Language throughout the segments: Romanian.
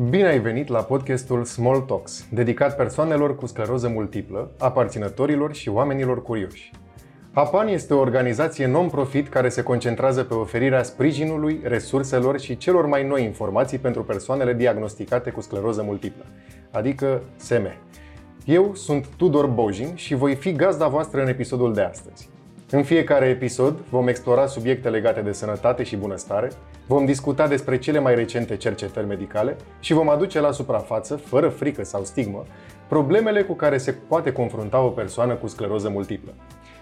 Bine ai venit la podcastul Small Talks, dedicat persoanelor cu scleroză multiplă, aparținătorilor și oamenilor curioși. APAN este o organizație non-profit care se concentrează pe oferirea sprijinului, resurselor și celor mai noi informații pentru persoanele diagnosticate cu scleroză multiplă, adică SM. Eu sunt Tudor Bojin și voi fi gazda voastră în episodul de astăzi. În fiecare episod vom explora subiecte legate de sănătate și bunăstare, vom discuta despre cele mai recente cercetări medicale și vom aduce la suprafață, fără frică sau stigmă, problemele cu care se poate confrunta o persoană cu scleroză multiplă.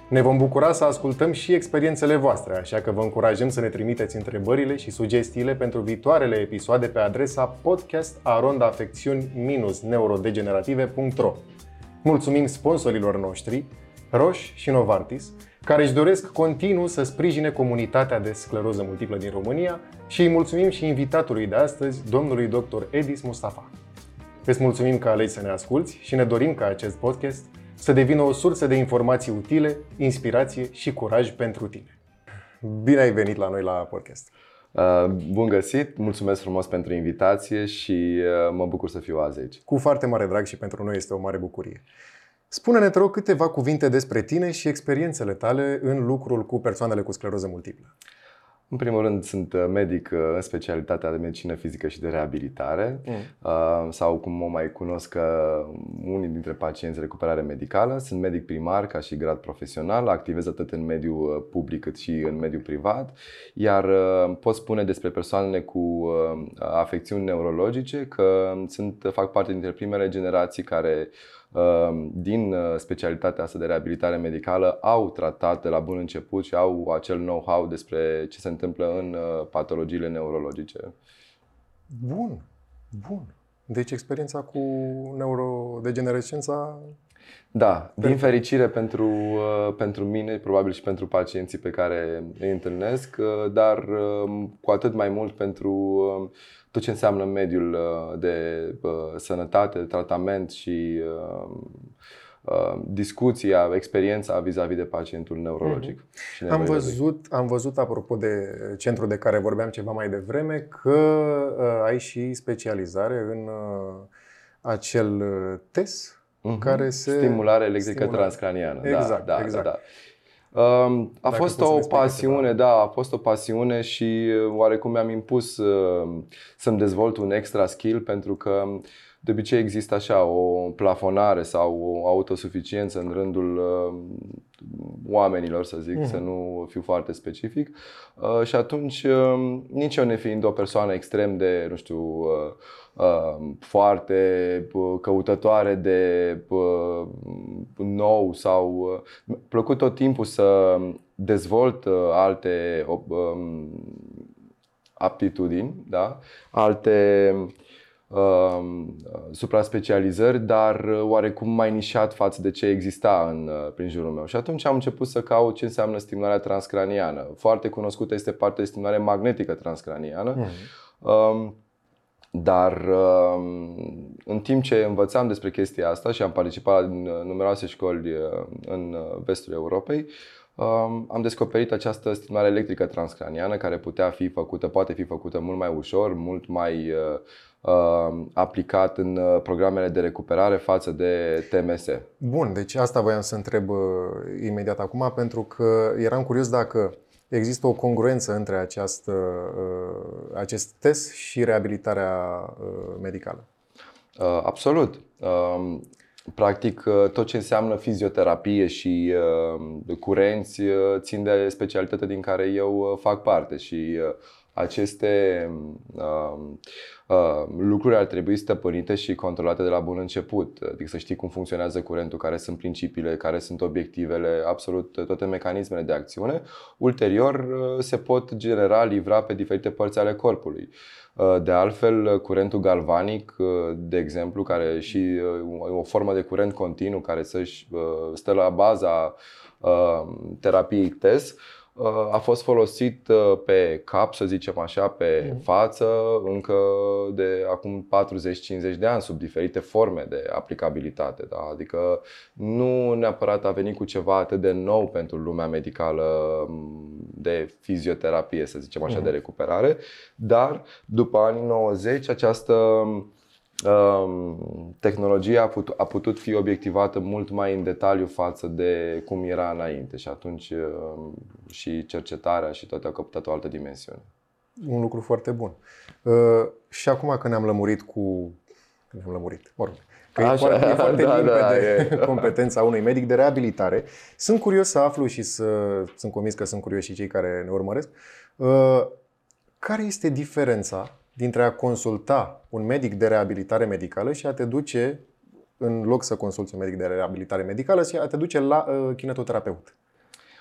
Ne vom bucura să ascultăm și experiențele voastre, așa că vă încurajăm să ne trimiteți întrebările și sugestiile pentru viitoarele episoade pe adresa podcastarondafecțiuni-neurodegenerative.ro Mulțumim sponsorilor noștri, Roche și Novartis, care își doresc continuu să sprijine comunitatea de scleroză multiplă din România și îi mulțumim și invitatului de astăzi, domnului dr. Edis Mustafa. Îți mulțumim că alegi să ne asculți și ne dorim ca acest podcast să devină o sursă de informații utile, inspirație și curaj pentru tine. Bine ai venit la noi la podcast! Uh, bun găsit, mulțumesc frumos pentru invitație și uh, mă bucur să fiu azi aici. Cu foarte mare drag și pentru noi este o mare bucurie. Spune-ne, te rog, câteva cuvinte despre tine și experiențele tale în lucrul cu persoanele cu scleroză multiplă. În primul rând, sunt uh, medic uh, în specialitatea de medicină fizică și de reabilitare, mm. sau cum mă mai cunosc unii dintre pacienți recuperare medicală. Sunt medic primar ca și grad profesional, activez atât în mediul public cât și în mediul privat, iar pot spune despre persoanele cu afecțiuni neurologice că sunt, fac parte dintre primele generații care Ehm, din uh, specialitatea asta de reabilitare medicală au tratat de la bun început și au acel know-how despre ce se întâmplă în uh, patologiile neurologice. Bun, bun. Deci experiența cu neurodegenerescența da, din fericire pentru, uh, pentru mine, probabil și pentru pacienții pe care îi întâlnesc, dar um, cu atât mai mult pentru um, tot ce înseamnă mediul uh, de uh, sănătate, de tratament și uh, discuția, experiența vis-a-vis de pacientul neurologic. Mm-hmm. Am văzut, am văzut, apropo de centru de care vorbeam ceva mai devreme, că ai și specializare în acel test mm-hmm. care se... Stimulare electrică stimulare. transcraniană. Exact, da, da, exact. Da, da. A Dacă fost o pasiune, da, a fost o pasiune și uh, oarecum mi-am impus uh, să-mi dezvolt un extra skill pentru că de obicei există așa o plafonare sau o autosuficiență în rândul uh, oamenilor, să zic, mm. să nu fiu foarte specific. Și atunci, nici eu nefiind o persoană extrem de, nu știu, Uh, foarte uh, căutătoare de uh, nou sau plăcut tot timpul să dezvolt alte um, aptitudini, da? alte um, supra-specializări, dar oarecum mai nișat față de ce exista în, prin jurul meu. Și atunci am început să caut ce înseamnă stimularea transcraniană. Foarte cunoscută este partea de stimulare magnetică transcraniană. Mm. Dar um, în timp ce învățam despre chestia asta și am participat în numeroase școli uh, în uh, vestul Europei, um, am descoperit această stimulare electrică transcraniană care putea fi făcută, poate fi făcută mult mai ușor, mult mai uh, um, aplicat în programele de recuperare față de TMS. Bun, deci asta voiam să întreb imediat acum pentru că eram curios dacă Există o congruență între această, uh, acest test și reabilitarea uh, medicală? Uh, absolut. Um, practic, tot ce înseamnă fizioterapie și curenți țin de specialitatea din care eu fac parte și aceste uh, uh, lucruri ar trebui stăpânite și controlate de la bun început. Adică să știi cum funcționează curentul, care sunt principiile, care sunt obiectivele, absolut toate mecanismele de acțiune. Ulterior uh, se pot genera, livra pe diferite părți ale corpului. Uh, de altfel, curentul galvanic, uh, de exemplu, care și o formă de curent continuu care să-și stă la baza terapiei TES, Uh, a fost folosit uh, pe cap, să zicem așa, pe mm. față, încă de acum 40-50 de ani, sub diferite forme de aplicabilitate. Da? Adică nu neapărat a venit cu ceva atât de nou pentru lumea medicală mm, de fizioterapie, să zicem așa, uh-huh. de recuperare, dar după anii 90 această tehnologia a putut, a putut fi obiectivată mult mai în detaliu față de cum era înainte și atunci și cercetarea și toate au căpătat o altă dimensiune. Un lucru foarte bun. Uh, și acum că ne-am lămurit cu... Ne-am lămurit, mă rog. Că Așa, e foarte, e foarte da, da, e. competența unui medic de reabilitare. Sunt curios să aflu și să... Sunt convins că sunt curioși și cei care ne urmăresc. Uh, care este diferența dintre a consulta un medic de reabilitare medicală și a te duce, în loc să consulți un medic de reabilitare medicală, și a te duce la uh, kinetoterapeut.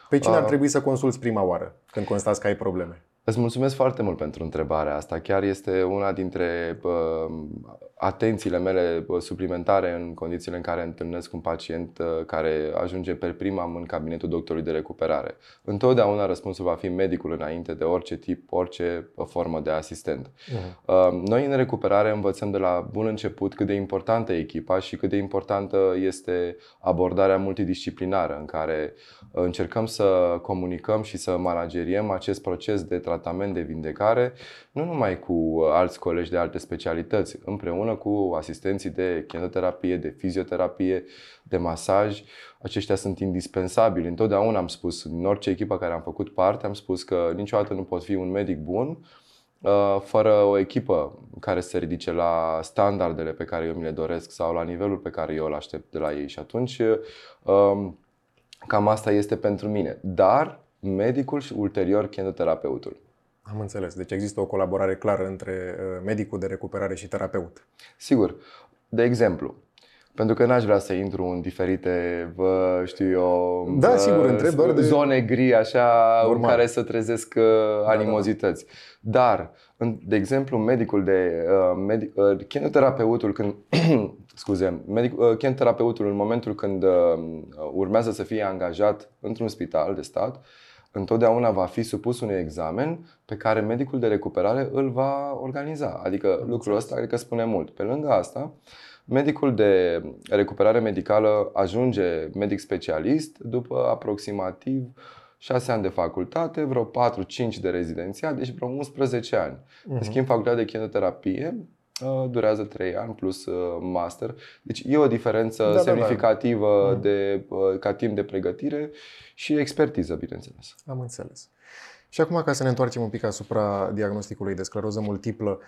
Pe cine ar trebui să consulți prima oară când constați că ai probleme? Îți mulțumesc foarte mult pentru întrebarea asta. Chiar este una dintre uh, atențiile mele suplimentare în condițiile în care întâlnesc un pacient uh, care ajunge pe prima în cabinetul doctorului de recuperare. Întotdeauna răspunsul va fi medicul înainte de orice tip, orice uh, formă de asistent. Uh-huh. Noi în recuperare învățăm de la bun început cât de importantă e echipa și cât de importantă este abordarea multidisciplinară în care încercăm să comunicăm și să manageriem acest proces de tratament de vindecare nu numai cu alți colegi de alte specialități, împreună cu asistenții de chemioterapie, de fizioterapie, de masaj. Aceștia sunt indispensabili. Întotdeauna am spus, în orice echipă care am făcut parte, am spus că niciodată nu pot fi un medic bun uh, fără o echipă care se ridice la standardele pe care eu mi le doresc sau la nivelul pe care eu îl aștept de la ei. Și atunci um, cam asta este pentru mine. Dar medicul și ulterior chemioterapeutul. Am înțeles. Deci există o colaborare clară între uh, medicul de recuperare și terapeut. Sigur. De exemplu, pentru că n-aș vrea să intru în diferite, vă știu eu, da, sigur, întreb doar de... zone gri așa Normal. în care să trezesc uh, da, animozități. Da, da. Dar, de exemplu, medicul de uh, medic, uh, chemioterapeutul când scuze, medic, uh, chemioterapeutul în momentul când uh, urmează să fie angajat într-un spital de stat, întotdeauna va fi supus unui examen pe care medicul de recuperare îl va organiza. Adică lucrul ăsta cred că spune mult. Pe lângă asta, medicul de recuperare medicală ajunge medic specialist după aproximativ 6 ani de facultate, vreo 4-5 de rezidențiat, deci vreo 11 ani. Uh-huh. În mhm. schimb, facultatea de chemioterapie uh, durează 3 ani plus uh, master. Deci e o diferență da, semnificativă da, da. de, uh, ca timp de pregătire și expertiză, bineînțeles. Am înțeles. Și acum, ca să ne întoarcem un pic asupra diagnosticului de scleroză multiplă,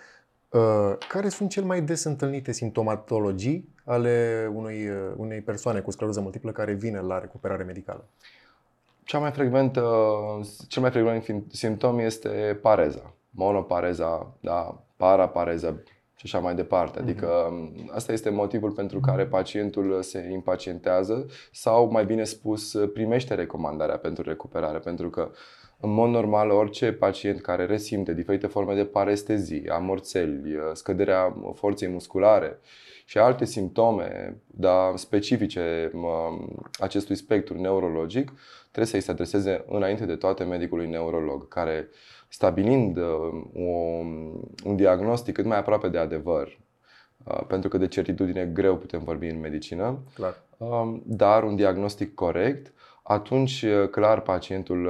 uh, care sunt cel mai des întâlnite simptomatologii ale unui, uh, unei persoane cu scleroză multiplă care vine la recuperare medicală? Cea mai frecvent, uh, cel mai frecvent simptom este pareza, monopareza, da, parapareza, și așa mai departe. Adică mhm. asta este motivul pentru care pacientul se impacientează sau, mai bine spus, primește recomandarea pentru recuperare. Pentru că, în mod normal, orice pacient care resimte diferite forme de parestezii, amorțeli, scăderea forței musculare și alte simptome da, specifice acestui spectru neurologic, trebuie să-i se adreseze înainte de toate medicului neurolog, care stabilind uh, un diagnostic cât mai aproape de adevăr, uh, pentru că de certitudine greu putem vorbi în medicină, clar. Um, dar un diagnostic corect, atunci uh, clar pacientul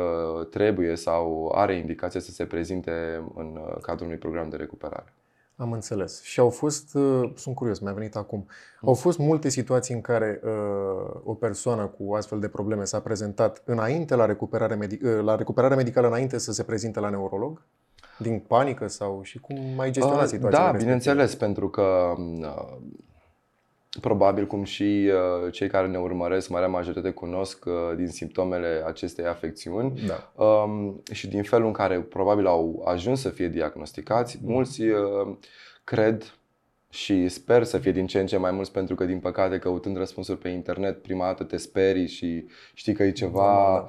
trebuie sau are indicație să se prezinte în cadrul unui program de recuperare. Am înțeles. Și au fost, uh, sunt curios, mi-a venit acum, au fost multe situații în care uh, o persoană cu astfel de probleme s-a prezentat înainte la recuperare, medic- uh, la recuperare medicală, înainte să se prezinte la neurolog? Din panică sau și cum mai gestiona uh, situația? Da, bineînțeles, pentru că uh, Probabil cum și uh, cei care ne urmăresc, marea majoritate cunosc uh, din simptomele acestei afecțiuni da. um, și din felul în care probabil au ajuns să fie diagnosticați, mm. mulți uh, cred și sper să fie din ce în ce mai mulți pentru că din păcate căutând răspunsuri pe internet prima dată te sperii și știi că e ceva da, da, da.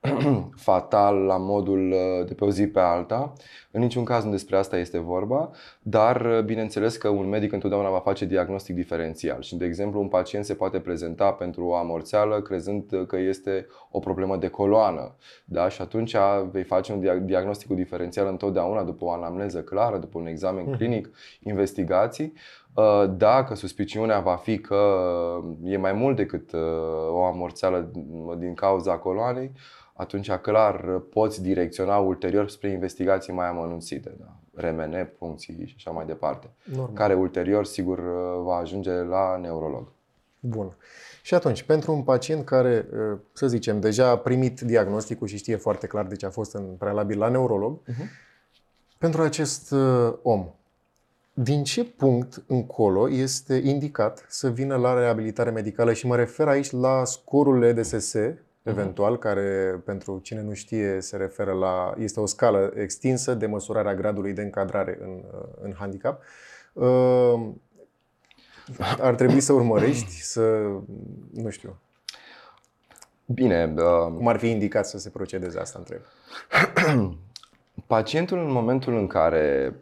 fatal la modul uh, de pe o zi pe alta. În niciun caz nu despre asta este vorba, dar uh, bineînțeles că un medic întotdeauna va face diagnostic diferențial și, de exemplu, un pacient se poate prezenta pentru o amorțeală crezând că este o problemă de coloană. Da? Și atunci vei face un diagnostic diferențial întotdeauna după o anamneză clară, după un examen mhm. clinic, investigații Dacă suspiciunea va fi că e mai mult decât o amorțeală din cauza coloanei, atunci clar poți direcționa ulterior spre investigații mai amănunțite. Da? remene, puncții și așa mai departe. Normal. Care ulterior, sigur, va ajunge la neurolog. Bun. Și atunci, pentru un pacient care, să zicem, deja a primit diagnosticul și știe foarte clar de ce a fost în prealabil la neurolog, uh-huh. pentru acest om, din ce punct încolo este indicat să vină la reabilitare medicală? Și mă refer aici la scorul EDSS, Mhm. Eventual, uh-huh. care, pentru cine nu știe, se referă la. este o scală extinsă de măsurarea gradului de încadrare în, în handicap. Uh, ar trebui să urmărești, să. nu știu. Bine. Uh... Cum ar fi indicat să se procedeze asta, întreb? Pacientul în momentul în care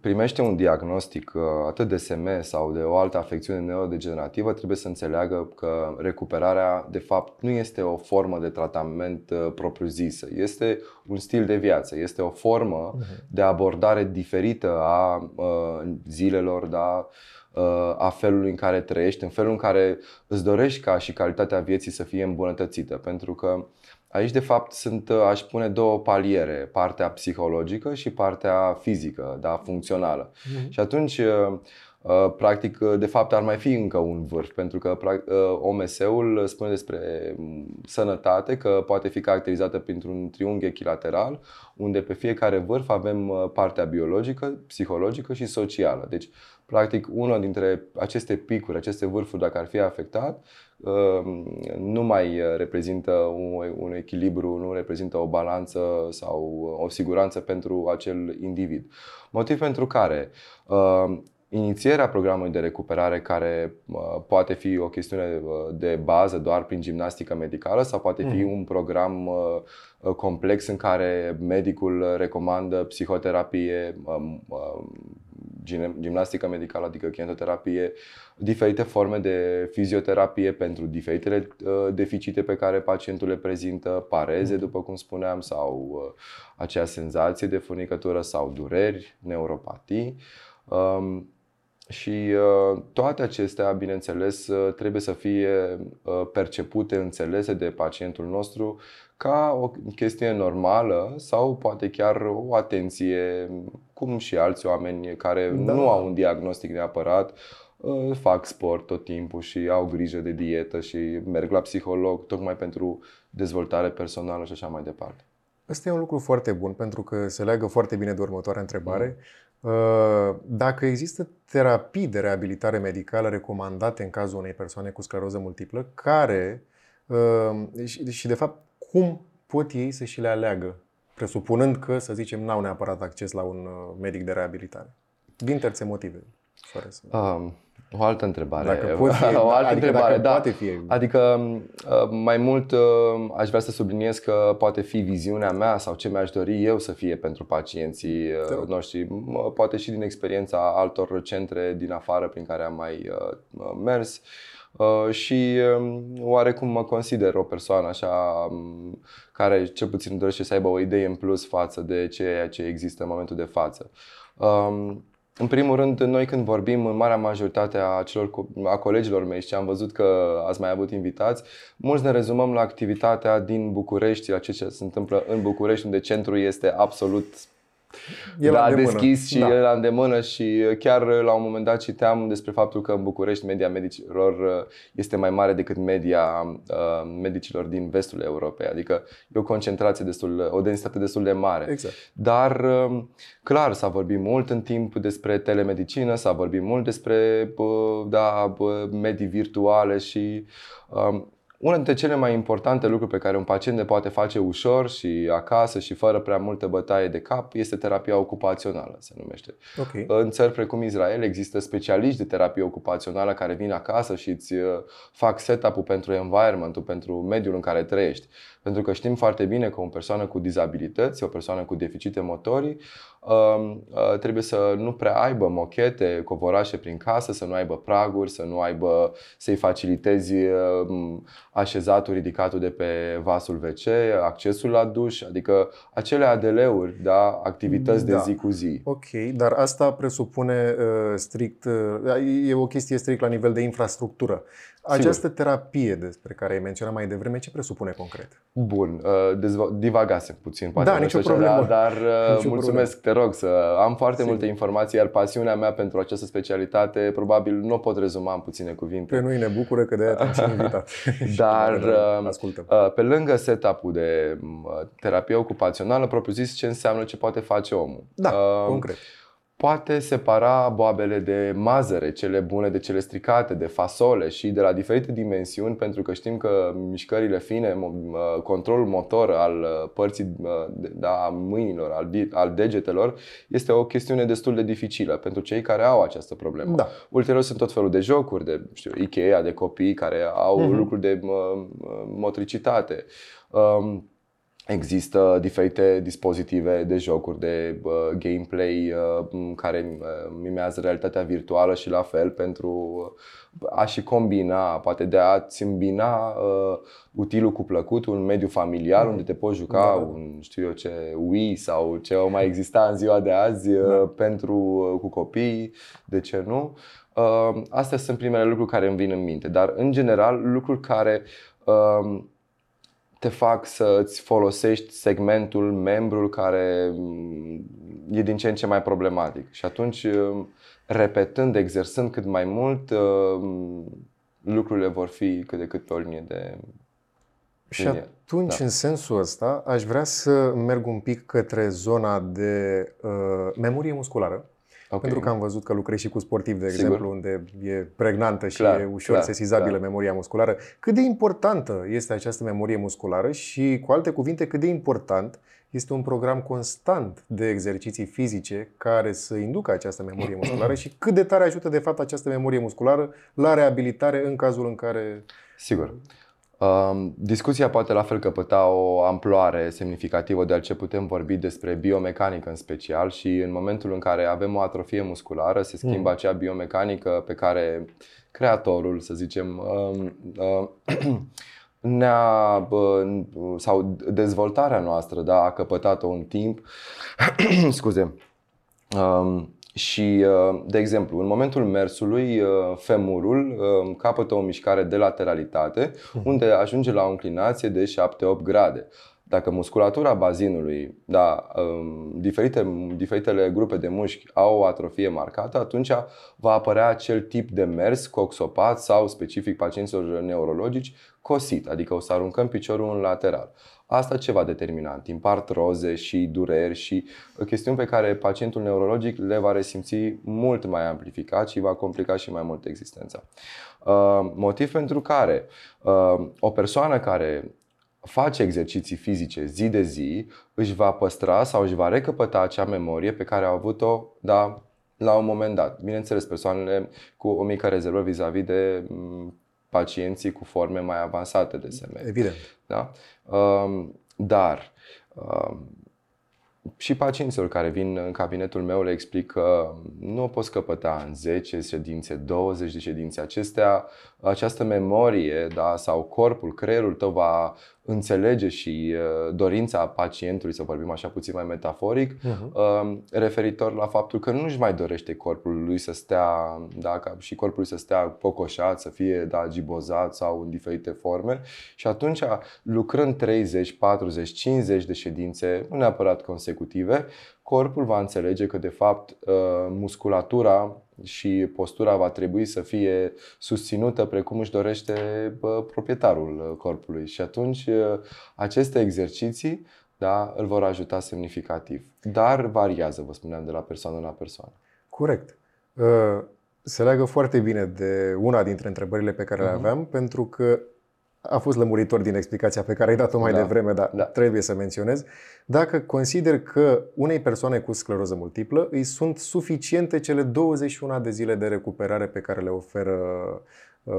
primește un diagnostic uh, atât de SMS sau de o altă afecțiune neurodegenerativă trebuie să înțeleagă că recuperarea de fapt nu este o formă de tratament uh, propriu-zisă, este un stil de viață, este o formă mhm. de abordare diferită a uh, zilelor, da, a felului în care trăiești, în felul în care îți dorești ca și calitatea vieții să fie îmbunătățită. Pentru că Aici, de fapt, sunt, uh, aș pune, două paliere, partea psihologică și partea fizică, da, funcțională. Mm-hmm. Și atunci, uh, uh, practic, de fapt, ar mai fi încă un vârf, pentru că OMS-ul spune despre mm, sănătate că poate fi caracterizată printr-un triunghi echilateral, unde pe fiecare vârf avem partea biologică, psihologică și socială. Deci, practic, unul dintre aceste picuri, aceste vârfuri, dacă ar fi afectat, Ehm, nu mai reprezintă un, un echilibru, nu reprezintă o balanță sau o siguranță pentru acel individ. Motiv pentru care ehm, inițierea programului de recuperare care poate fi o chestiune de bază doar prin gimnastică medicală sau poate fi mm. un program complex în care medicul recomandă psihoterapie, gimnastică medicală, adică kinetoterapie, diferite forme de fizioterapie pentru diferitele uh, deficite pe care pacientul le prezintă, pareze, după cum spuneam, sau uh, acea senzație de furnicătură sau dureri, neuropatii. Um, și uh, toate acestea, bineînțeles, trebuie să fie percepute, înțelese de pacientul nostru ca o chestie normală sau poate chiar o atenție, cum și alți oameni care da. nu au un diagnostic neapărat, uh, fac sport tot timpul și au grijă de dietă și merg la psiholog tocmai pentru dezvoltare personală și așa mai departe. Asta e un lucru foarte bun pentru că se leagă foarte bine de următoarea întrebare. Mm. Uh, dacă există terapii de reabilitare medicală recomandate în cazul unei persoane cu scleroză multiplă care uh, și de fapt cum pot ei să și le aleagă, presupunând că, să zicem, n-au neapărat acces la un uh, medic de reabilitare? Din terțe motive. Fără să... Um, o altă întrebare. Dacă pot fi, o altă adică întrebare, da. Poate fi. Adică uh, mai mult uh, aș vrea să subliniez că poate fi viziunea mea sau ce mi-aș dori eu să fie pentru pacienții noștri, poate și din experiența altor centre din afară prin care am mai mers. Uh, și um, oarecum mă consider o persoană așa um, care cel puțin dorește să aibă o idee în plus față de ceea ce există în momentul de față. Um, în primul rând, noi când vorbim în marea majoritate a, celor, a colegilor mei și am văzut că ați mai avut invitați, mulți ne rezumăm la activitatea din București, la ce se întâmplă în București, unde centrul este absolut e da, la deschis și da. e la îndemână și uh, chiar uh, la un moment dat citeam despre faptul că în București media medicilor uh, este mai mare decât media medicilor din vestul Europei, adică e o concentrație destul, o densitate destul de mare. Exact. Dar um, clar s-a vorbit mult în timp despre telemedicină, s-a vorbit mult despre da, medii virtuale și um, una dintre cele mai importante lucruri pe care un pacient le poate face ușor și acasă și fără prea multe bătaie de cap este terapia ocupațională, se numește. Okay. În țări precum Israel există specialiști de terapie ocupațională care vin acasă și îți uh, fac setup-ul pentru environment-ul, pentru mediul în care trăiești. Pentru că știm foarte bine că o persoană cu dizabilități, o persoană cu deficite motorii, trebuie să nu prea aibă mochete, covorașe prin casă, să nu aibă praguri, să nu aibă, să-i facilitezi așezatul, ridicatul de pe vasul WC, accesul la duș, adică acele ADL-uri, da, activități da. de zi cu zi. Ok, dar asta presupune uh, strict, uh, e o chestie strict la nivel de infrastructură. Această Sigur. terapie despre care ai menționat mai devreme, ce presupune concret? Bun, uh, divagasem puțin, poate da, nicio problemă. dar uh, nicio mulțumesc, problemă. te rog să am foarte Sigur. multe informații, iar pasiunea mea pentru această specialitate probabil nu o pot rezuma în puține cuvinte. Pe noi ne bucură că de aia te-am invitat. dar uh, pe lângă setup-ul de terapie ocupațională, propriu-zis ce înseamnă ce poate face omul. Da, uh, concret poate separa boabele de mazăre, cele bune de cele stricate, de fasole și de la diferite dimensiuni, pentru că știm că mișcările fine, controlul motor al uh, părții uh, da, a mâinilor, al, al degetelor, este o chestiune destul de dificilă pentru cei care au această problemă. Da. Ulterior sunt tot felul de jocuri, de știu, Ikea, de copii care au uh-huh. lucruri de motricitate. Um, Există diferite dispozitive de jocuri de uh, gameplay uh, care uh, mimează realitatea virtuală și la fel pentru a și combina, poate de a-ți îmbina uh, utilul cu plăcutul, un mediu familial mm. unde te poți juca da, da. un, știu eu ce, Wii sau ce o mai exista în ziua de azi uh, da. pentru uh, cu copii, de ce nu? Uh, astea sunt primele lucruri care îmi vin în minte, dar în general lucruri care uh, te fac să îți folosești segmentul, membrul care mm, e din ce în ce mai problematic. Și atunci, mm, repetând, exersând cât mai mult, mm, lucrurile vor fi cât de cât pe o linie de. Și atunci, da. în sensul ăsta, aș vrea să merg un pic către zona de uh, memorie musculară. Okay. Pentru că am văzut că lucrezi și cu sportivi, de Sigur. exemplu, unde e pregnantă și clar, e ușor clar, sesizabilă clar. memoria musculară. Cât de importantă este această memorie musculară și, cu alte cuvinte, cât de important este un program constant de exerciții fizice care să inducă această memorie musculară și cât de tare ajută, de fapt, această memorie musculară la reabilitare în cazul în care. Sigur. Discuția poate la fel căpăta o amploare semnificativă de ce putem vorbi despre biomecanică în special și în momentul în care avem o atrofie musculară se schimbă mm. acea biomecanică pe care creatorul, să zicem, ne-a, sau dezvoltarea noastră da, a căpătat-o în timp, scuze, și, uh, de exemplu, în momentul mersului, uh, femurul uh, capătă o mișcare de lateralitate, mhm. unde ajunge la o înclinație de 7-8 grade. Dacă musculatura bazinului, da, um, diferite, diferitele grupe de mușchi au o atrofie marcată, atunci va apărea acel tip de mers coxopat sau specific pacienților neurologici cosit, adică o să aruncăm piciorul în lateral. Asta ce va determina? În timp artroze și dureri și chestiuni pe care pacientul neurologic le va resimți mult mai amplificat și va complica și mai mult existența. Uh, motiv pentru care uh, o persoană care face exerciții fizice zi de zi își va păstra sau își va recăpăta acea memorie pe care a avut-o da, la un moment dat. Bineînțeles, persoanele cu o mică rezervă vis-a-vis de mm, pacienții cu forme mai avansate de SM. Evident. Da? Um, dar um, și pacienților care vin în cabinetul meu le explic că nu o poți căpăta în 10 ședințe, 20 de ședințe. Acestea, această memorie da, sau corpul, creierul tău va înțelege și uh, dorința pacientului, să vorbim așa puțin mai metaforic, uh-huh. referitor la faptul că nu-și mai dorește corpul lui să stea, da, ca și corpul lui să stea pocoșat, să fie da, gibozat sau în diferite forme. Și atunci, lucrând 30, 40, 50 de ședințe, nu neapărat consecutive, corpul va înțelege că, de fapt, uh, musculatura și postura va trebui să fie susținută precum își dorește proprietarul uh, corpului. Și atunci uh, aceste exerciții da, îl vor ajuta semnificativ. Dar variază, vă spuneam, de la persoană la persoană. Corect. Se leagă foarte bine de una dintre întrebările pe care le mhm. aveam, uh-huh. pentru că a fost lămuritor din explicația pe care ai dat-o mai da. devreme, dar da. trebuie să menționez. Dacă consider că unei persoane cu scleroză multiplă îi sunt suficiente cele 21 de zile de recuperare pe care le oferă uh,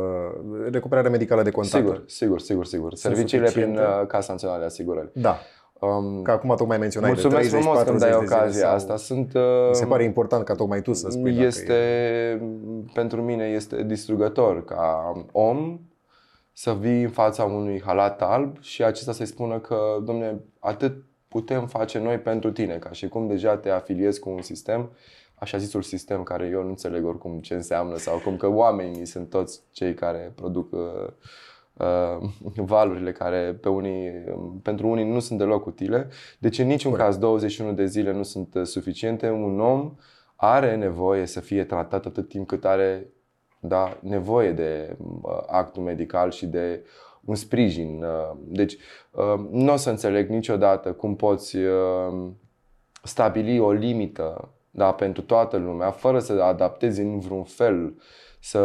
recuperarea medicală de contact. Sigur, sigur, sigur, sigur. Serviciile prin uh, Casa Națională de Asigurări. Da. Um, că acum tocmai menționai Mulțumesc de 30, frumos când dai ocazia sau... asta. Sunt, uh, Mi se pare important ca tocmai tu să spui este, e... Pentru mine este distrugător ca om să vii în fața unui halat alb și acesta să-i spună că, domne, atât putem face noi pentru tine, ca și cum deja te afiliezi cu un sistem, așa zisul sistem care eu nu înțeleg oricum ce înseamnă sau cum că oamenii sunt toți cei care produc uh, uh, valurile care pe unii, pentru unii nu sunt deloc utile. Deci în niciun Corect. caz 21 de zile nu sunt uh, suficiente. Un om are nevoie să fie tratat atât timp cât are da, nevoie de uh, actul medical și de un sprijin. Uh, deci uh, nu o să înțeleg niciodată cum poți uh, stabili o limită da, pentru toată lumea, fără să adaptezi în vreun fel, să,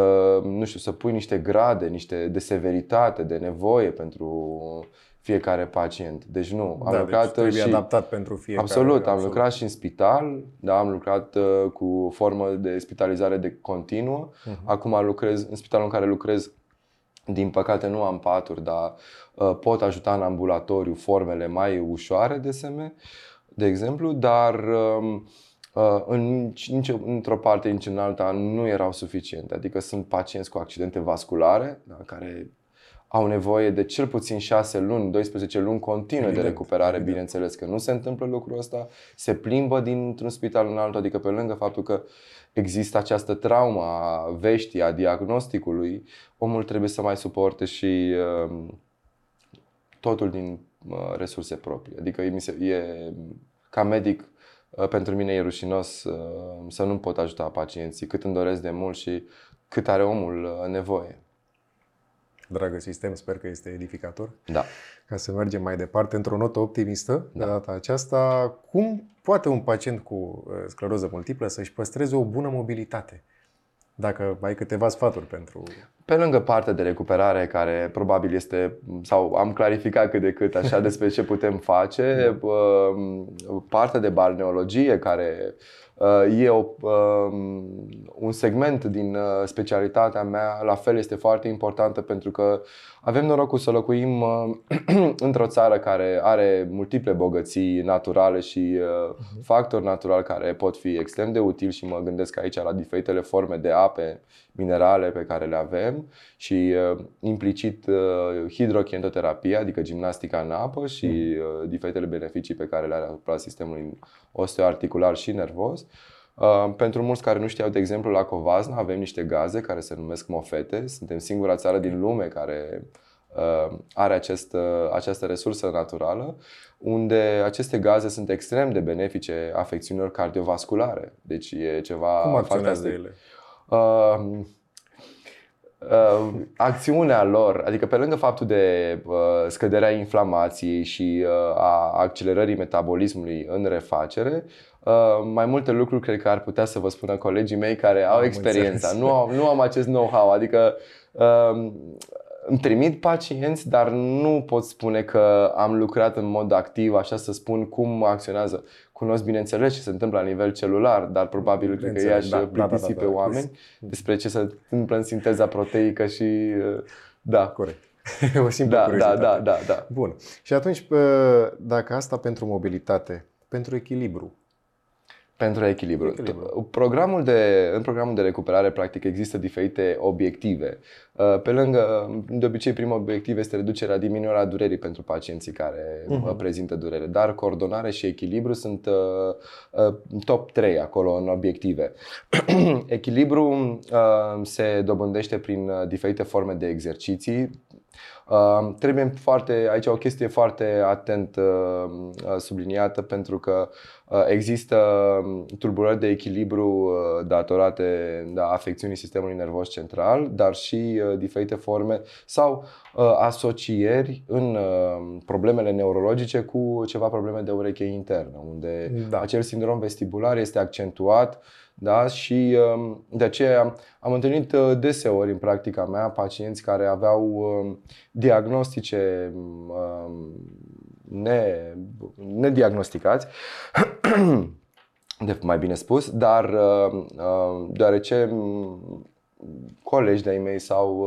nu știu, să pui niște grade, niște de severitate, de nevoie pentru fiecare pacient. Deci nu, am da, lucrat deci și adaptat pentru fiecare. Absolut, am absolut. lucrat și în spital, da, am lucrat uh, cu formă de spitalizare de continuă. Uh-huh. Acum lucrez în spitalul în care lucrez din păcate nu am paturi, dar uh, pot ajuta în ambulatoriu formele mai ușoare de SM, de exemplu, dar uh, Uh, în, nici într-o parte, nici în alta nu erau suficiente. Adică sunt pacienți cu accidente vasculare da, care au nevoie de cel puțin 6 luni, 12 luni continue evident, de recuperare. Evident. Bineînțeles că nu se întâmplă lucrul ăsta, se plimbă dintr-un spital în altul, adică pe lângă faptul că există această traumă a veștii, a diagnosticului, omul trebuie să mai suporte și uh, totul din uh, resurse proprii. Adică e, e ca medic Uh, pentru mine e rușinos uh, să nu pot ajuta pacienții cât îmi doresc de mult și cât are omul uh, nevoie. Dragă sistem, sper că este edificator. Da. Ca să mergem mai departe într-o notă optimistă da. de data aceasta, cum poate un pacient cu scleroză multiplă să-și păstreze o bună mobilitate? Dacă ai câteva sfaturi pentru... Pe lângă partea de recuperare, care probabil este, sau am clarificat cât de cât așa despre ce putem face, da. partea de balneologie, care Uh, e o, um, un segment din uh, specialitatea mea, la fel este foarte importantă pentru că avem norocul să locuim uh, într-o țară care are multiple bogății naturale și mhm. factori naturali care pot fi extrem de utili și mă gândesc aici la diferitele forme de ape minerale pe care le avem și implicit hidrochientoterapia, adică gimnastica în apă și mhm. diferitele beneficii pe care le are asupra sistemului osteoarticular și nervos. Uh, pentru mulți care nu știau, de exemplu, la Covazna avem niște gaze care se numesc mofete. Suntem singura țară din lume care uh, are acest, uh, această resursă naturală, unde aceste gaze sunt extrem de benefice afecțiunilor cardiovasculare. Deci e ceva Cum acționează fantastic. ele? Uh, uh, acțiunea lor, adică pe lângă faptul de uh, scăderea inflamației și uh, a accelerării metabolismului în refacere, uh, mai multe lucruri cred că ar putea să vă spună colegii mei care au am experiența. Nu am, nu am acest know-how, adică uh, îmi trimit pacienți, dar nu pot spune că am lucrat în mod activ, așa să spun cum acționează. Cunosc, bineînțeles, ce se întâmplă la nivel celular, dar probabil cred că i-aș da, plictisi da, da, da, pe da, oameni despre ce se întâmplă în sinteza proteică și... Da. Corect. o simplă da, da, da, da, da. Bun. Și atunci, dacă asta pentru mobilitate, pentru echilibru, pentru echilibru. echilibru. Programul de, în programul de recuperare, practic, există diferite obiective. Uh, pe lângă, de obicei, primul obiectiv este reducerea, diminuarea durerii pentru pacienții care uh-huh. prezintă durere, dar coordonare și echilibru sunt uh, uh, top 3 acolo în obiective. echilibru uh, se dobândește prin diferite forme de exerciții, Uh, trebuie foarte, aici o chestie foarte atent uh, subliniată pentru că uh, există tulburări de echilibru uh, datorate da, afecțiunii sistemului nervos central, dar și uh, diferite forme sau uh, asocieri în uh, problemele neurologice cu ceva probleme de ureche internă, unde da. acel sindrom vestibular este accentuat da? Și um, de aceea am întâlnit uh, deseori în practica mea pacienți care aveau um, diagnostice um, ne, nediagnosticați, de mai bine spus, dar deoarece colegi de-ai mei sau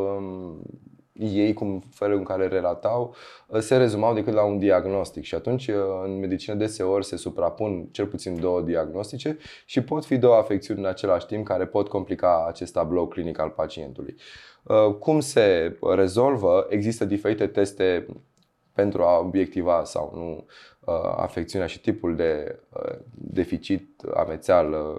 ei, cum felul în care relatau, uh, se rezumau decât la un diagnostic. Și atunci, uh, în medicină, deseori se suprapun cel puțin două diagnostice și pot fi două afecțiuni în același timp care pot complica acest tablou clinic al pacientului. Uh, cum se rezolvă? Există diferite teste pentru a obiectiva sau nu afecțiunea și tipul de deficit amețeal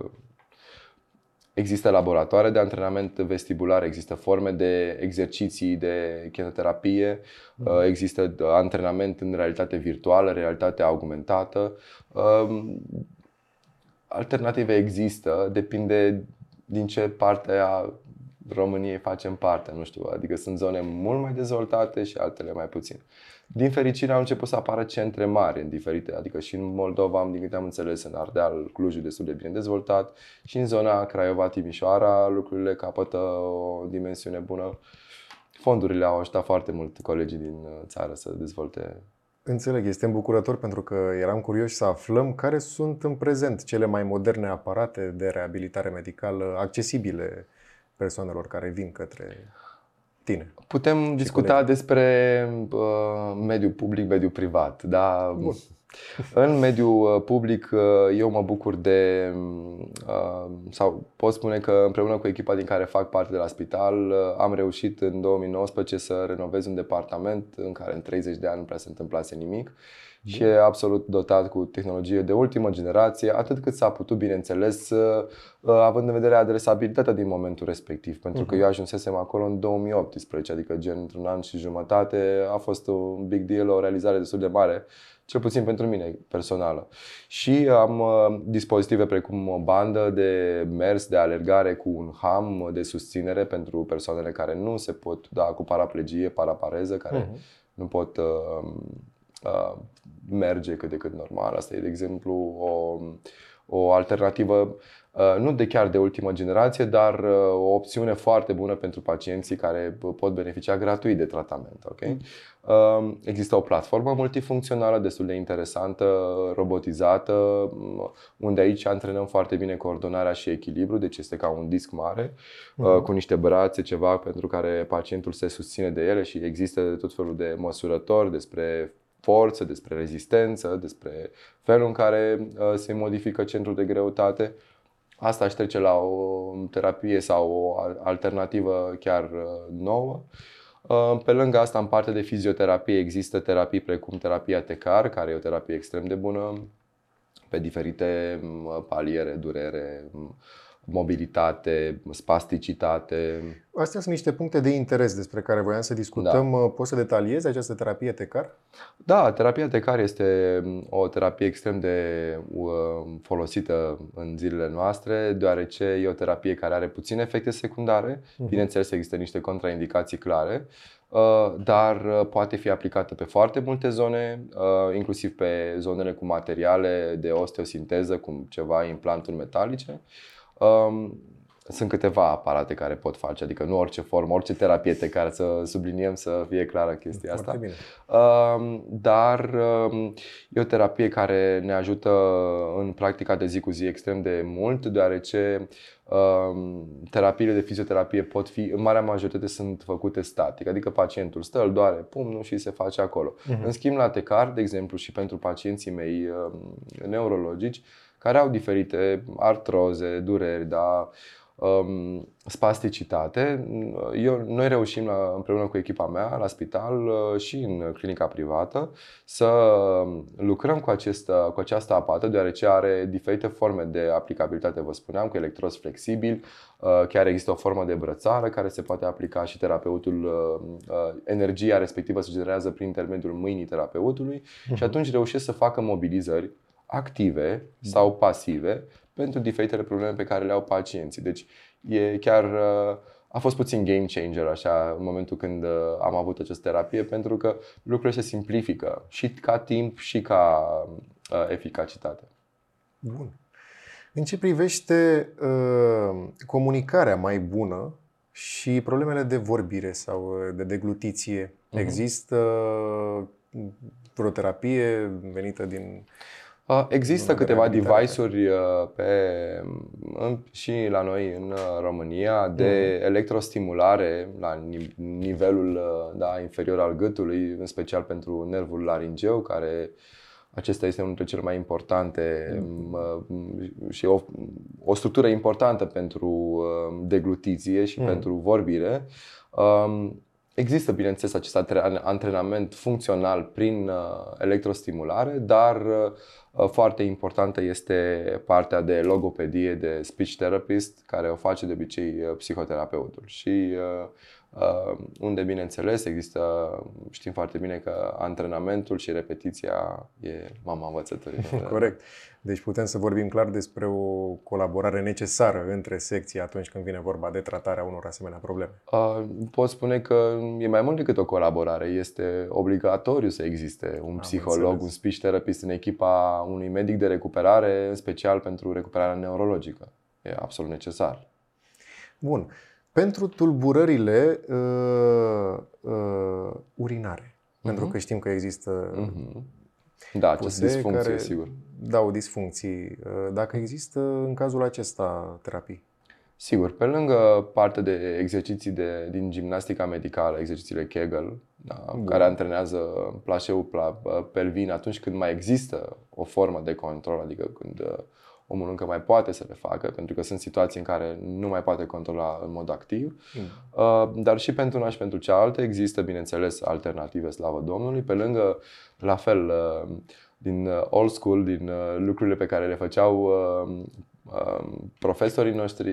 Există laboratoare de antrenament vestibular, există forme de exerciții de chemioterapie, mm. există antrenament în realitate virtuală, realitate augmentată. Um, alternative există, depinde din ce parte a României facem parte, nu știu, adică sunt zone mult mai dezvoltate și altele mai puțin. Din fericire au început să apară centre mari în diferite, adică și în Moldova, am, din câte am înțeles, în Ardeal, Clujul destul de bine dezvoltat și în zona Craiova-Timișoara lucrurile capătă o dimensiune bună. Fondurile au ajutat foarte mult colegii din uh, țară să dezvolte Înțeleg, este îmbucurător pentru că eram curioși să aflăm care sunt în prezent cele mai moderne aparate de reabilitare medicală accesibile persoanelor care vin către tine. Putem discuta colegi. despre uh, mediul public, mediul privat, da? Bun. În mediul uh, public uh, eu mă bucur de, uh, sau pot spune că împreună cu echipa din care fac parte de la spital am reușit în 2019 să renovez un departament în care în 30 de ani nu prea se întâmplase nimic și e absolut dotat cu tehnologie de ultimă generație, atât cât s-a putut, bineînțeles, uh, având în vedere adresabilitatea din momentul respectiv. Pentru că mhm. eu ajunsesem acolo în 2018, adică gen într-un an și jumătate a fost un big deal, o realizare destul de mare, cel puțin pentru mine personală. Și am uh, dispozitive precum o bandă de mers, de alergare cu un ham de susținere pentru persoanele care nu se pot da cu paraplegie, parapareză, care uh-huh. nu pot uh, uh, merge cât de cât normal. Asta e, de exemplu, o, o alternativă uh, nu de chiar de ultimă generație, dar uh, o opțiune foarte bună pentru pacienții care pot beneficia gratuit de tratament. Okay? Mm. Uh, există o platformă multifuncțională destul de interesantă, robotizată, unde aici antrenăm foarte bine coordonarea și echilibru, deci este ca un disc mare mm. cu niște brațe, ceva pentru care pacientul se susține de ele și există tot felul de măsurători despre forță, despre rezistență, despre felul în care uh, se modifică centrul de greutate. Asta aș trece la o terapie sau o alternativă chiar uh, nouă. Uh, pe lângă asta, în parte de fizioterapie, există terapii precum terapia TECAR, care e o terapie extrem de bună pe diferite paliere, durere, mobilitate, spasticitate. Astea sunt niște puncte de interes despre care voiam să discutăm. Da. Poți să detaliezi această terapie TECAR? Da, terapia TECAR este o terapie extrem de uh, folosită în zilele noastre, deoarece e o terapie care are puține efecte secundare. Uh-huh. Bineînțeles, există niște contraindicații clare, uh, dar uh, poate fi aplicată pe foarte multe zone, inclusiv pe zonele cu materiale de osteosinteză, cum ceva implanturi metalice. Um, sunt câteva aparate care pot face, adică nu orice formă, orice terapie te care să subliniem să fie clară chestia Foarte asta. Bine. Um, dar um, e o terapie care ne ajută în practica de zi cu zi extrem de mult, deoarece um, terapiile de fizioterapie pot fi, în marea majoritate sunt făcute static, adică pacientul stă, îl doare pumnul și se face acolo. Uh-huh. În schimb, la TECAR, de exemplu, și pentru pacienții mei um, neurologici, care au diferite artroze, dureri, da, um, spasticitate. Eu, noi reușim la, împreună cu echipa mea la spital uh, și în clinica privată să lucrăm cu, acest, cu această apată, deoarece are diferite forme de aplicabilitate, vă spuneam, cu electrozi flexibili, uh, chiar există o formă de brățară care se poate aplica și terapeutul, uh, energia respectivă se generează prin intermediul mâinii terapeutului uh-huh. și mhm. atunci reușesc să facă mobilizări active sau pasive pentru diferitele probleme pe care le au pacienții. Deci e chiar uh, a fost puțin game changer așa în momentul când uh, am avut această terapie pentru că lucrurile se simplifică și ca timp și ca uh, eficacitate. Bun. În ce privește uh, comunicarea mai bună și problemele de vorbire sau de deglutiție, uh-huh. există vreo terapie venită din Există câteva device-uri pe, în, și la noi în România de mm. electrostimulare la nivelul da, inferior al gâtului, în special pentru nervul laringeu, care acesta este unul dintre cele mai importante mm. și o, o structură importantă pentru deglutiție și mm. pentru vorbire. Există, bineînțeles, acest antrenament funcțional prin electrostimulare, dar foarte importantă este partea de logopedie, de speech therapist, care o face de obicei psihoterapeutul. Și Uh, unde, bineînțeles, există, știm foarte bine că antrenamentul și repetiția e mama învățăturii. Corect. Deci putem să vorbim clar despre o colaborare necesară între secții atunci când vine vorba de tratarea unor asemenea probleme. Uh, pot spune că e mai mult decât o colaborare. Este obligatoriu să existe un Am psiholog, înțeles. un speech therapist în echipa unui medic de recuperare, în special pentru recuperarea neurologică. E absolut necesar. Bun. Pentru tulburările uh, uh, urinare. Uh-huh. Pentru că știm că există uh-huh. Da, această disfuncție, care sigur. Dau disfuncții. Uh, dacă există în cazul acesta terapii? Sigur, pe lângă partea de exerciții de, din gimnastica medicală, exercițiile Kegel, da, care antrenează plașeul pelvin atunci când mai există o formă de control, adică când uh, omul încă mai poate să le facă, pentru că sunt situații în care nu mai poate controla în mod activ. Mm. Uh, dar și pentru una și pentru cealaltă există, bineînțeles, alternative, slavă Domnului. Pe lângă, la fel, uh, din uh, old school, din lucrurile pe care le făceau profesorii noștri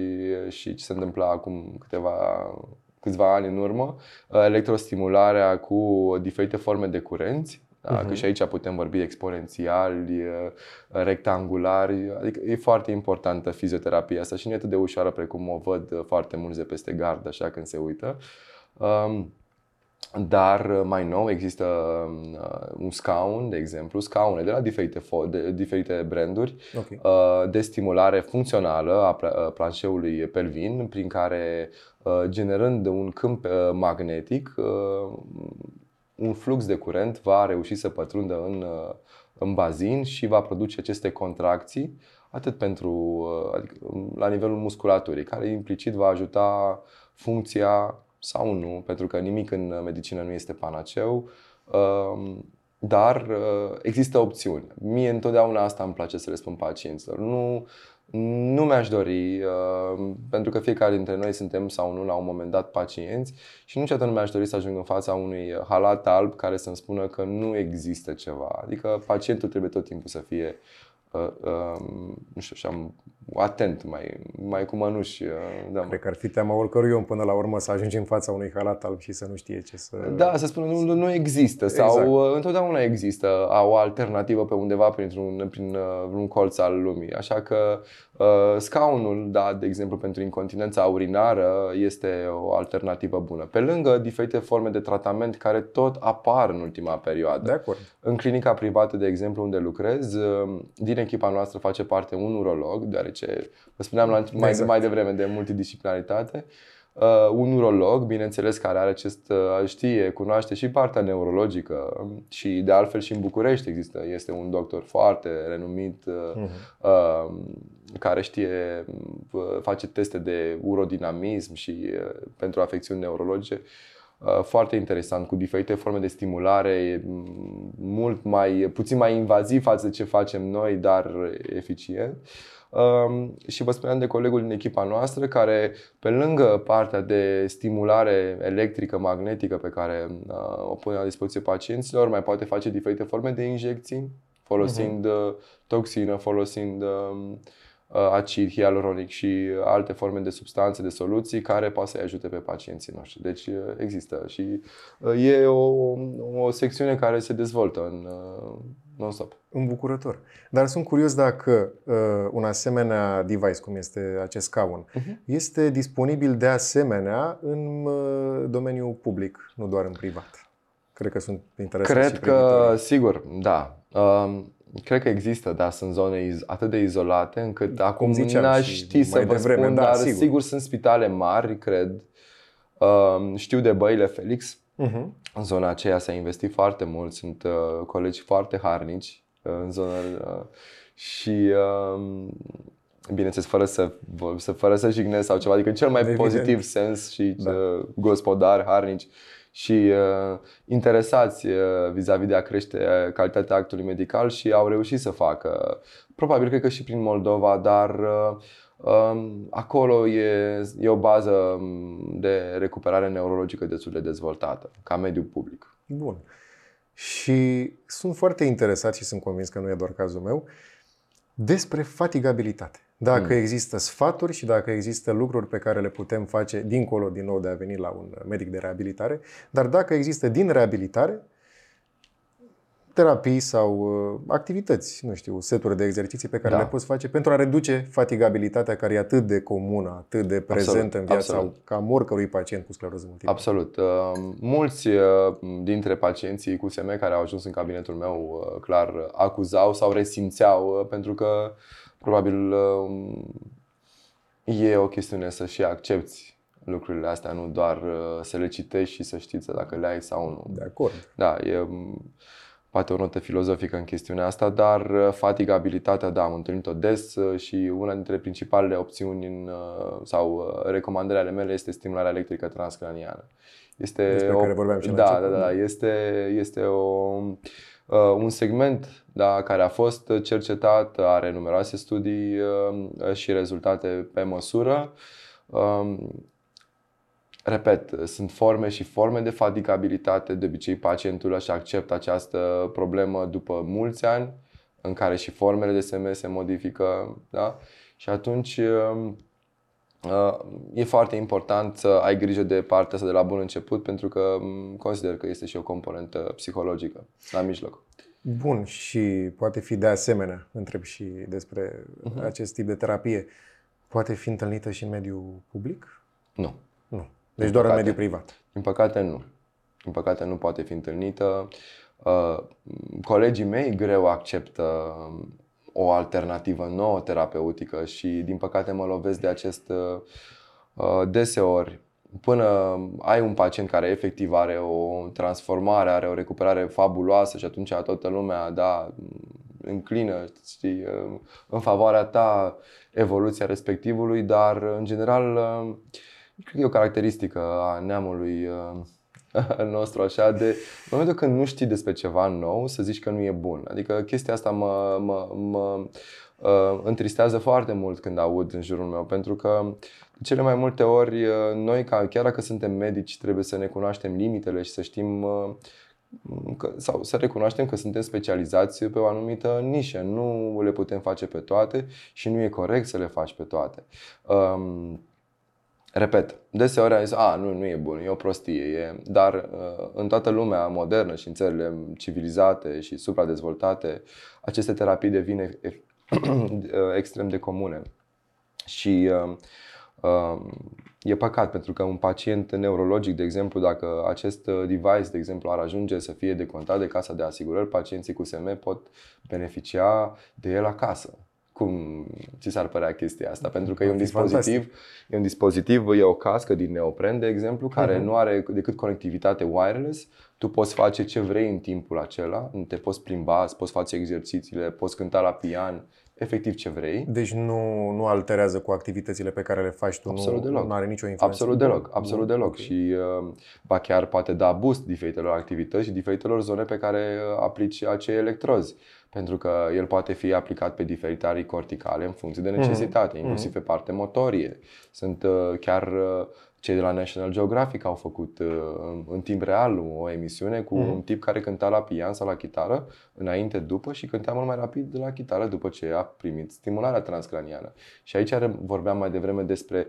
și ce se întâmpla acum câteva câțiva ani în urmă, electrostimularea cu diferite forme de curenți, da? Uh-huh. Că și aici putem vorbi exponențiali, rectangulari, adică e foarte importantă fizioterapia asta și nu e atât de ușoară precum o văd foarte mulți de peste gard, așa când se uită. Um, dar mai nou există un scaun, de exemplu, scaune de la diferite, fo- de diferite branduri okay. de stimulare funcțională a planșeului pelvin, prin care generând un câmp magnetic un flux de curent va reuși să pătrundă în, uh, în bazin și va produce aceste contracții, atât pentru, uh, adică, um, la nivelul musculaturii, care implicit va ajuta funcția sau nu, pentru că nimic în medicină nu este panaceu, um, dar uh, există opțiuni. Mie întotdeauna asta îmi place să le spun pacienților. Nu, nu mi-aș dori, uh, pentru că fiecare dintre noi suntem sau nu la un moment dat pacienți și niciodată nu mi-aș dori să ajung în fața unui halat alb care să-mi spună că nu există ceva. Adică pacientul trebuie tot timpul să fie uh, uh, nu știu, așa, atent, mai, mai cu mănuși. Uh, da. Cred că ar fi teama oricărui om până la urmă să ajungi în fața unui halat alb și să nu știe ce să... Da, să spună nu, nu există exact. sau uh, întotdeauna există o alternativă pe undeva printr-un, prin uh, un colț al lumii. Așa că Uh, scaunul, da, de exemplu, pentru incontinența urinară este o alternativă bună. Pe lângă diferite forme de tratament care tot apar în ultima perioadă. De acord. În clinica privată, de exemplu, unde lucrez, uh, din echipa noastră face parte un urolog, deoarece vă spuneam mai, exact. mai devreme de multidisciplinaritate. Uh, un urolog, bineînțeles, care are acest, uh, știe, cunoaște și partea neurologică și de altfel și în București există, este un doctor foarte renumit uh, uh-huh. uh, care știe, uh, face teste de urodinamism și uh, pentru afecțiuni neurologice. Uh, foarte interesant, cu diferite forme de stimulare, mult mai, puțin mai invaziv față de ce facem noi, dar eficient. Uh, Um, și vă spuneam de colegul din echipa noastră care, pe lângă partea de stimulare electrică, magnetică pe care uh, o pune la dispoziție pacienților, mai poate face diferite forme de injecții, folosind uh-huh. toxină, folosind uh, acid hialuronic și alte forme de substanțe, de soluții care poate să-i ajute pe pacienții noștri. Deci există și e o, o secțiune care se dezvoltă în non-stop. Îmbucurător. Dar sunt curios dacă uh, un asemenea device, cum este acest scaun, uh-huh. este disponibil de asemenea în uh, domeniul public, nu doar în privat. Cred că sunt interesați Cred că, sigur, da. Uh, cred că există, dar sunt zone atât de izolate încât Cum acum n-aș ști să vă devreme, spun, da, dar sigur. sigur sunt spitale mari, cred. Uh, știu de băile Felix, Uh-huh. În zona aceea s-a investit foarte mult, sunt uh, colegi foarte harnici în zonă și bineînțeles, fără să, să, fără să jignesc sau ceva, adică cel mai Evident. pozitiv sens și da. gospodari, harnici și uh, interesați uh, vis-a-vis de a crește uh, calitatea actului medical și au reușit să facă. Probabil, cred că și prin Moldova, dar uh, um, acolo e, e o bază um, de recuperare neurologică destul de dezvoltată, ca mediu public. Bun. Și sunt foarte interesat și sunt convins că nu e doar cazul meu, despre fatigabilitate. Dacă mm. există sfaturi și dacă există lucruri pe care le putem face dincolo din nou de a veni la un medic de reabilitare, dar dacă există din reabilitare terapii sau uh, activități, nu știu, seturi de exerciții pe care da. le poți face pentru a reduce fatigabilitatea care e atât de comună, atât de prezentă absolut, în viața absolut. cam oricărui pacient cu scleroză multiplă. Absolut. Uh, mulți uh, dintre pacienții cu SM care au ajuns în cabinetul meu clar acuzau sau resimțeau pentru că probabil e o chestiune să și accepti lucrurile astea, nu doar să le citești și să știți dacă le ai sau nu. De acord. Da, e poate o notă filozofică în chestiunea asta, dar uh, fatigabilitatea, da, am întâlnit-o des uh, și una dintre principalele opțiuni în, uh, sau recomandările ale mele este stimularea electrică transcraniană. Este Despre o, care vorbeam și da, da, da, este, este o, un segment da, care a fost cercetat, are numeroase studii și rezultate pe măsură. Um, Repet, sunt forme și forme de fatigabilitate. De obicei, pacientul își acceptă această problemă după mulți ani, în care și formele de SM se modifică. Da? Și atunci um, uh, e foarte important să ai grijă de partea asta de la bun început, pentru că um, consider că este și o componentă psihologică la mijloc. Bun, și poate fi de asemenea, întreb și despre uh-huh. acest tip de terapie, poate fi întâlnită și în mediul public? Nu. Nu. Deci doar păcate, în mediul privat. Din păcate nu. Din păcate nu poate fi întâlnită. Uh, colegii mei greu acceptă um, o alternativă nouă terapeutică și din păcate mă lovesc de acest uh, uh, deseori. Până ai un pacient care efectiv are o transformare, are o recuperare fabuloasă și atunci toată lumea da, înclină știi, în favoarea ta evoluția respectivului, dar în general Cred că e o caracteristică a neamului uh, nostru așa de în momentul când nu știi despre ceva nou să zici că nu e bun. Adică chestia asta mă, mă, mă uh, întristează foarte mult când aud în jurul meu pentru că de cele mai multe ori uh, noi ca, chiar dacă suntem medici trebuie să ne cunoaștem limitele și să știm uh, că, sau să recunoaștem că suntem specializați pe o anumită nișă. Nu le putem face pe toate și nu e corect să le faci pe toate. Um, Repet, deseori am zis, a, nu, nu e bun, e o prostie, e... dar uh, în toată lumea modernă și în țările civilizate și supradezvoltate, aceste terapii devin extrem de comune. Și uh, uh, e păcat pentru că un pacient neurologic, de exemplu, dacă acest device, de exemplu, ar ajunge să fie decontat de casa de asigurări, pacienții cu SM pot beneficia de el acasă cum ți s-ar părea chestia asta? Pentru că e un dispozitiv, e un dispozitiv, e o cască din neopren, de exemplu, care uh-huh. nu are decât conectivitate wireless. Tu poți face ce vrei în timpul acela, te poți plimba, poți face exercițiile, poți cânta la pian, efectiv ce vrei. Deci nu, nu alterează cu activitățile pe care le faci tu, absolut nu, deloc. nu are nicio influență. Absolut deloc, absolut deloc. Okay. Și uh, ba chiar poate da boost diferitelor activități și diferitelor zone pe care uh, aplici acei electrozi pentru că el poate fi aplicat pe diferite arii corticale în funcție de mhm. necesitate, mm-hmm. inclusiv pe parte motorie. Sunt uh, chiar uh, cei de la National Geographic au făcut uh, în, în timp real o emisiune cu mm-hmm. un tip care cânta la pian sau la chitară înainte, după și cânta mult mai rapid de la chitară după ce a primit stimularea transcraniană. Și aici vorbeam mai devreme despre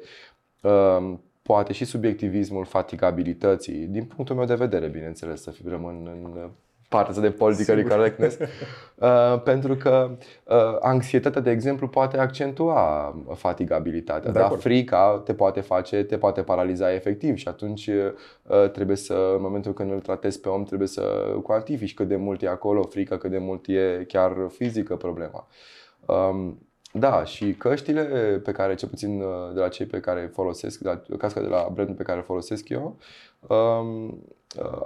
uh, poate și subiectivismul fatigabilității, din punctul meu de vedere, bineînțeles, să fi rămân în partea de politică correctness, uh, pentru că uh, anxietatea, de exemplu, poate accentua fatigabilitatea. Da, frica te poate face, te poate paraliza efectiv și atunci uh, trebuie să, în momentul când îl tratezi pe om, trebuie să cuantifici cât de mult e acolo frica, cât de mult e chiar fizică problema. Um, Da, și căștile pe care, cel puțin uh, de la cei pe care folosesc, de la casca de la brandul pe care folosesc eu, um, uh,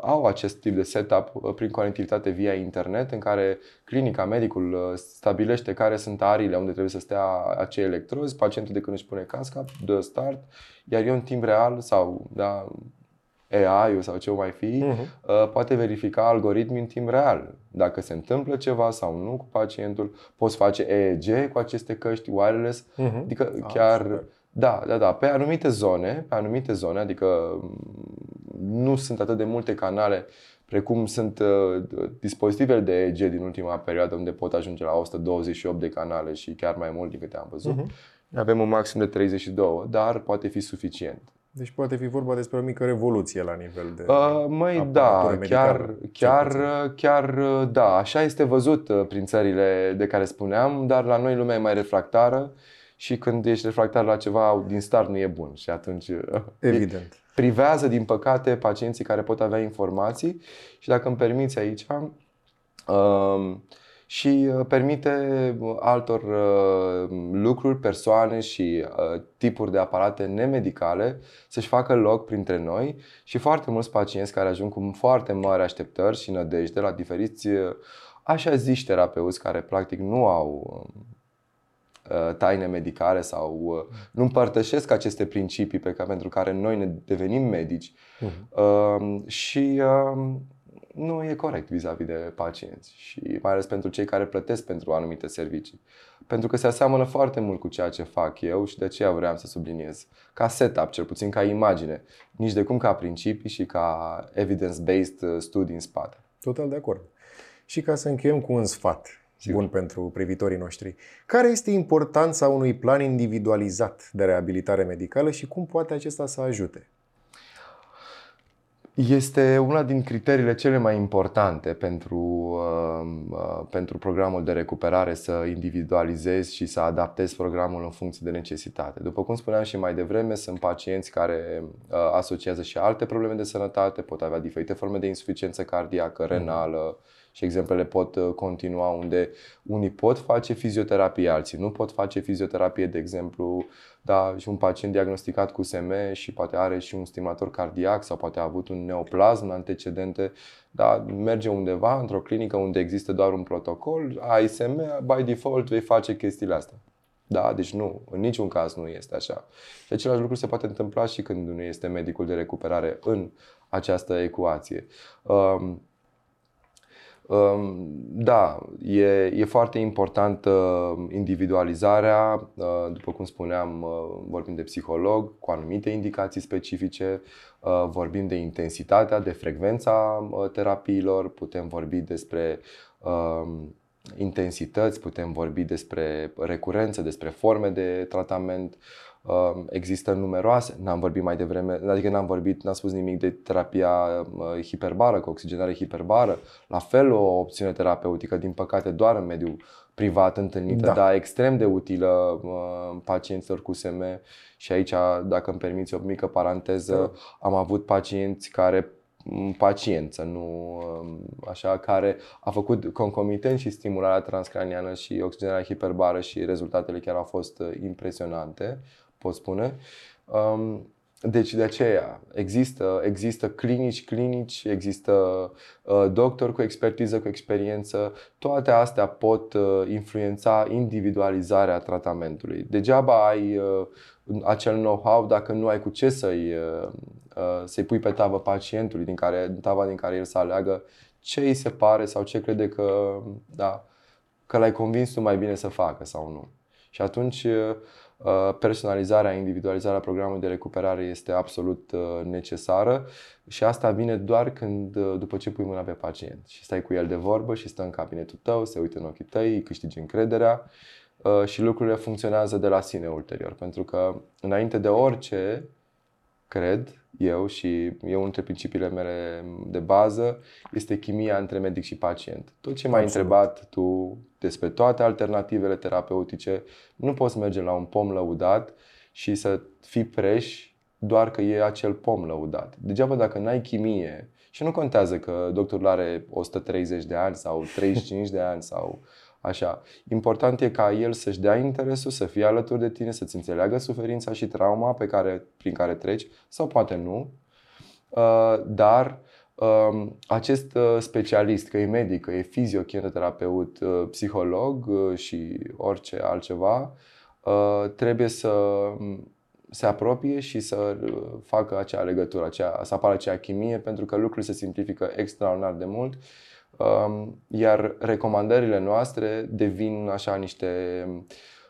au acest tip de setup uh, prin conectivitate via internet în care clinica, medicul uh, stabilește care sunt ariile unde trebuie să stea acei electrozi, pacientul de când își pune casca, dă start, iar eu în timp real sau da, AI-ul sau ce o mai fi, uh-huh. poate verifica algoritmii în timp real. Dacă se întâmplă ceva sau nu cu pacientul, poți face EEG cu aceste căști wireless, uh-huh. adică ah, chiar... Super. Da, da, da. Pe anumite zone, pe anumite zone, adică nu sunt atât de multe canale precum sunt uh, dispozitivele de EEG din ultima perioadă, unde pot ajunge la 128 de canale și chiar mai mult din câte am văzut. Uh-huh. Avem un maxim de 32, dar poate fi suficient. Deci poate fi vorba despre o mică revoluție la nivel de. Uh, măi, da, chiar, chiar, chiar, da, așa este văzut uh, prin țările de care spuneam, dar la noi lumea e mai refractară și când ești refractar la ceva din start nu e bun și atunci uh, Evident. Privează din păcate pacienții care pot avea informații și dacă îmi permiți aici uh, și uh, permite altor lucruri, persoane și tipuri de aparate nemedicale să-și facă loc printre noi și foarte mulți pacienți care ajung cu foarte mari așteptări și nădejde la diferiți așa zici terapeuți care practic nu au Uh, taine medicale sau uh, nu împărtășesc aceste principii pe care, pentru care noi ne devenim medici uh-huh. și um, nu e corect vis-a-vis de pacienți și mai ales pentru cei care plătesc pentru anumite servicii. Pentru că se aseamănă foarte mult cu ceea ce fac eu și de aceea vreau să subliniez. Ca setup, cel puțin ca imagine, nici de cum ca principii și ca evidence-based uh, studii în spate. Total de acord. Și ca să încheiem cu un sfat Sigur. bun pentru privitorii noștri. Care este importanța unui plan individualizat de reabilitare medicală și cum poate acesta să ajute? Este una din criteriile cele mai importante pentru, uh, uh, pentru programul de recuperare să individualizezi și să adaptezi programul în funcție de necesitate. După cum spuneam și mai devreme, sunt pacienți care uh, asociază și alte probleme de sănătate, pot avea diferite forme de insuficiență cardiacă, renală, mm și exemplele pot uh, continua unde unii pot face fizioterapie, alții nu pot face fizioterapie, de exemplu, da, și un pacient diagnosticat cu SM și poate are și un stimulator cardiac sau poate a avut un neoplasm antecedente, da, merge undeva într-o clinică unde există doar un protocol, ai SM, by default vei face chestiile astea. Da, deci nu, în niciun caz nu este așa. Și același lucru se poate întâmpla și când nu este medicul de recuperare în această ecuație. Um, da, e, e foarte importantă individualizarea, uh, după cum spuneam, uh, vorbim de psiholog cu anumite indicații specifice, uh, vorbim de intensitatea, de frecvența terapiilor, putem vorbi despre um, intensități, putem vorbi despre recurență, despre forme de tratament. Um, există numeroase, n-am vorbit mai devreme, adică n-am vorbit, n-am spus nimic de terapia uh, hiperbară, cu oxigenare hiperbară, la fel o opțiune terapeutică, din păcate doar în mediul privat întâlnită, da. dar extrem de utilă uh, pacienților cu SM și aici, dacă îmi permiți o mică paranteză, da. am avut pacienți care paciență, nu um, așa, care a făcut concomitent și stimularea transcraniană și oxigenarea hiperbară și rezultatele chiar au fost uh, impresionante pot spune. Um, deci de aceea există, există clinici, clinici, există uh, doctori cu expertiză, cu experiență. Toate astea pot uh, influența individualizarea tratamentului. Degeaba ai uh, acel know-how dacă nu ai cu ce să-i, uh, uh, să-i pui pe tavă pacientului, din care, din tava din care el să aleagă ce îi se pare sau ce crede că, da, că l-ai convins tu mai bine să facă sau nu. Și atunci uh, Uh, personalizarea, individualizarea programului de recuperare este absolut uh, necesară și asta vine doar când, uh, după ce pui mâna pe pacient și stai cu el de vorbă și stă în cabinetul tău, se uită în ochii tăi, câștigi încrederea și lucrurile funcționează de la sine ulterior. Pentru că înainte de orice, cred eu și e unul dintre principiile mele de bază, este chimia între medic și pacient. Tot ce m-ai întrebat tu despre toate alternativele terapeutice, nu poți merge la un pom lăudat și să fii preș doar că e acel pom lăudat. Degeaba dacă n-ai chimie și nu contează că doctorul are 130 de ani sau 35 de ani sau Așa. Important e ca el să-și dea interesul, să fie alături de tine, să-ți înțeleagă suferința și trauma pe care, prin care treci, sau poate nu. Uh, dar um, acest uh, specialist, că e medic, că e fiziochienoterapeut, uh, psiholog și orice altceva, trebuie să se apropie și să facă acea legătură, acea, să apară acea chimie, pentru că lucrurile se simplifică extraordinar de mult Um, iar recomandările noastre devin așa niște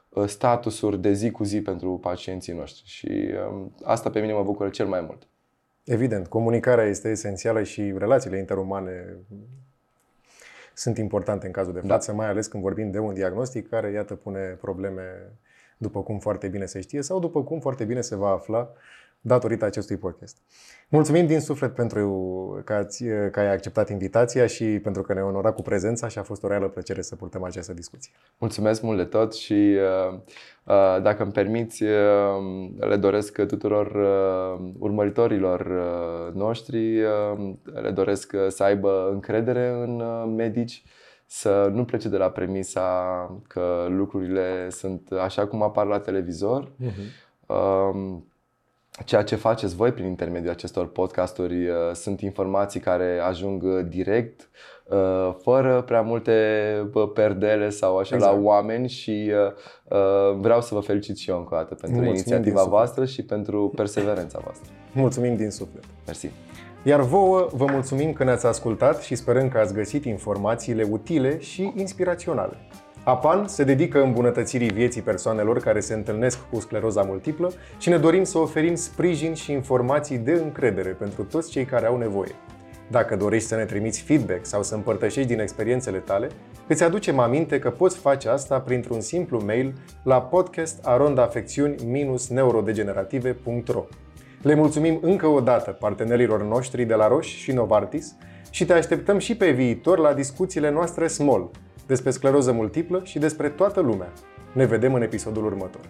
uh, statusuri de zi cu zi pentru pacienții noștri și um, asta pe mine mă bucură cel mai mult. Evident, comunicarea este esențială și relațiile interumane sunt importante în cazul de da. față, da. mai ales când vorbim de un diagnostic care, iată, pune probleme după cum foarte bine se știe sau după cum foarte bine se va afla datorită acestui podcast. Mulțumim din suflet pentru că, ați, că ai acceptat invitația și pentru că ne-ai onorat cu prezența și a fost o reală plăcere să purtăm această discuție. Mulțumesc mult de tot și uh, uh, dacă îmi permiți, uh, le doresc tuturor urmăritorilor noștri, le doresc să aibă încredere în medici, să nu plece de la premisa că lucrurile sunt așa cum apar la televizor. Uh-huh ceea ce faceți voi prin intermediul acestor podcasturi uh, sunt informații care ajung uh, direct, uh, fără prea multe perdele sau așa exact. la oameni și vreau să vă felicit și eu încă o dată pentru Mulțumim inițiativa voastră și pentru perseverența voastră. Mulțumim din suflet. Mersi. Iar vouă vă mulțumim că ne-ați ascultat și sperăm că ați găsit informațiile utile și inspiraționale. APAN se dedică îmbunătățirii vieții persoanelor care se întâlnesc cu scleroza multiplă și ne dorim să oferim sprijin și informații de încredere pentru toți cei care au nevoie. Dacă dorești să ne trimiți feedback sau să împărtășești din experiențele tale, îți aducem aminte că poți face asta printr-un simplu mail la podcastarondafecțiuni-neurodegenerative.ro Le mulțumim încă o dată partenerilor noștri de la Roche și Novartis și te așteptăm și pe viitor la discuțiile noastre small, despre scleroză multiplă și despre toată lumea. Ne vedem în episodul următor.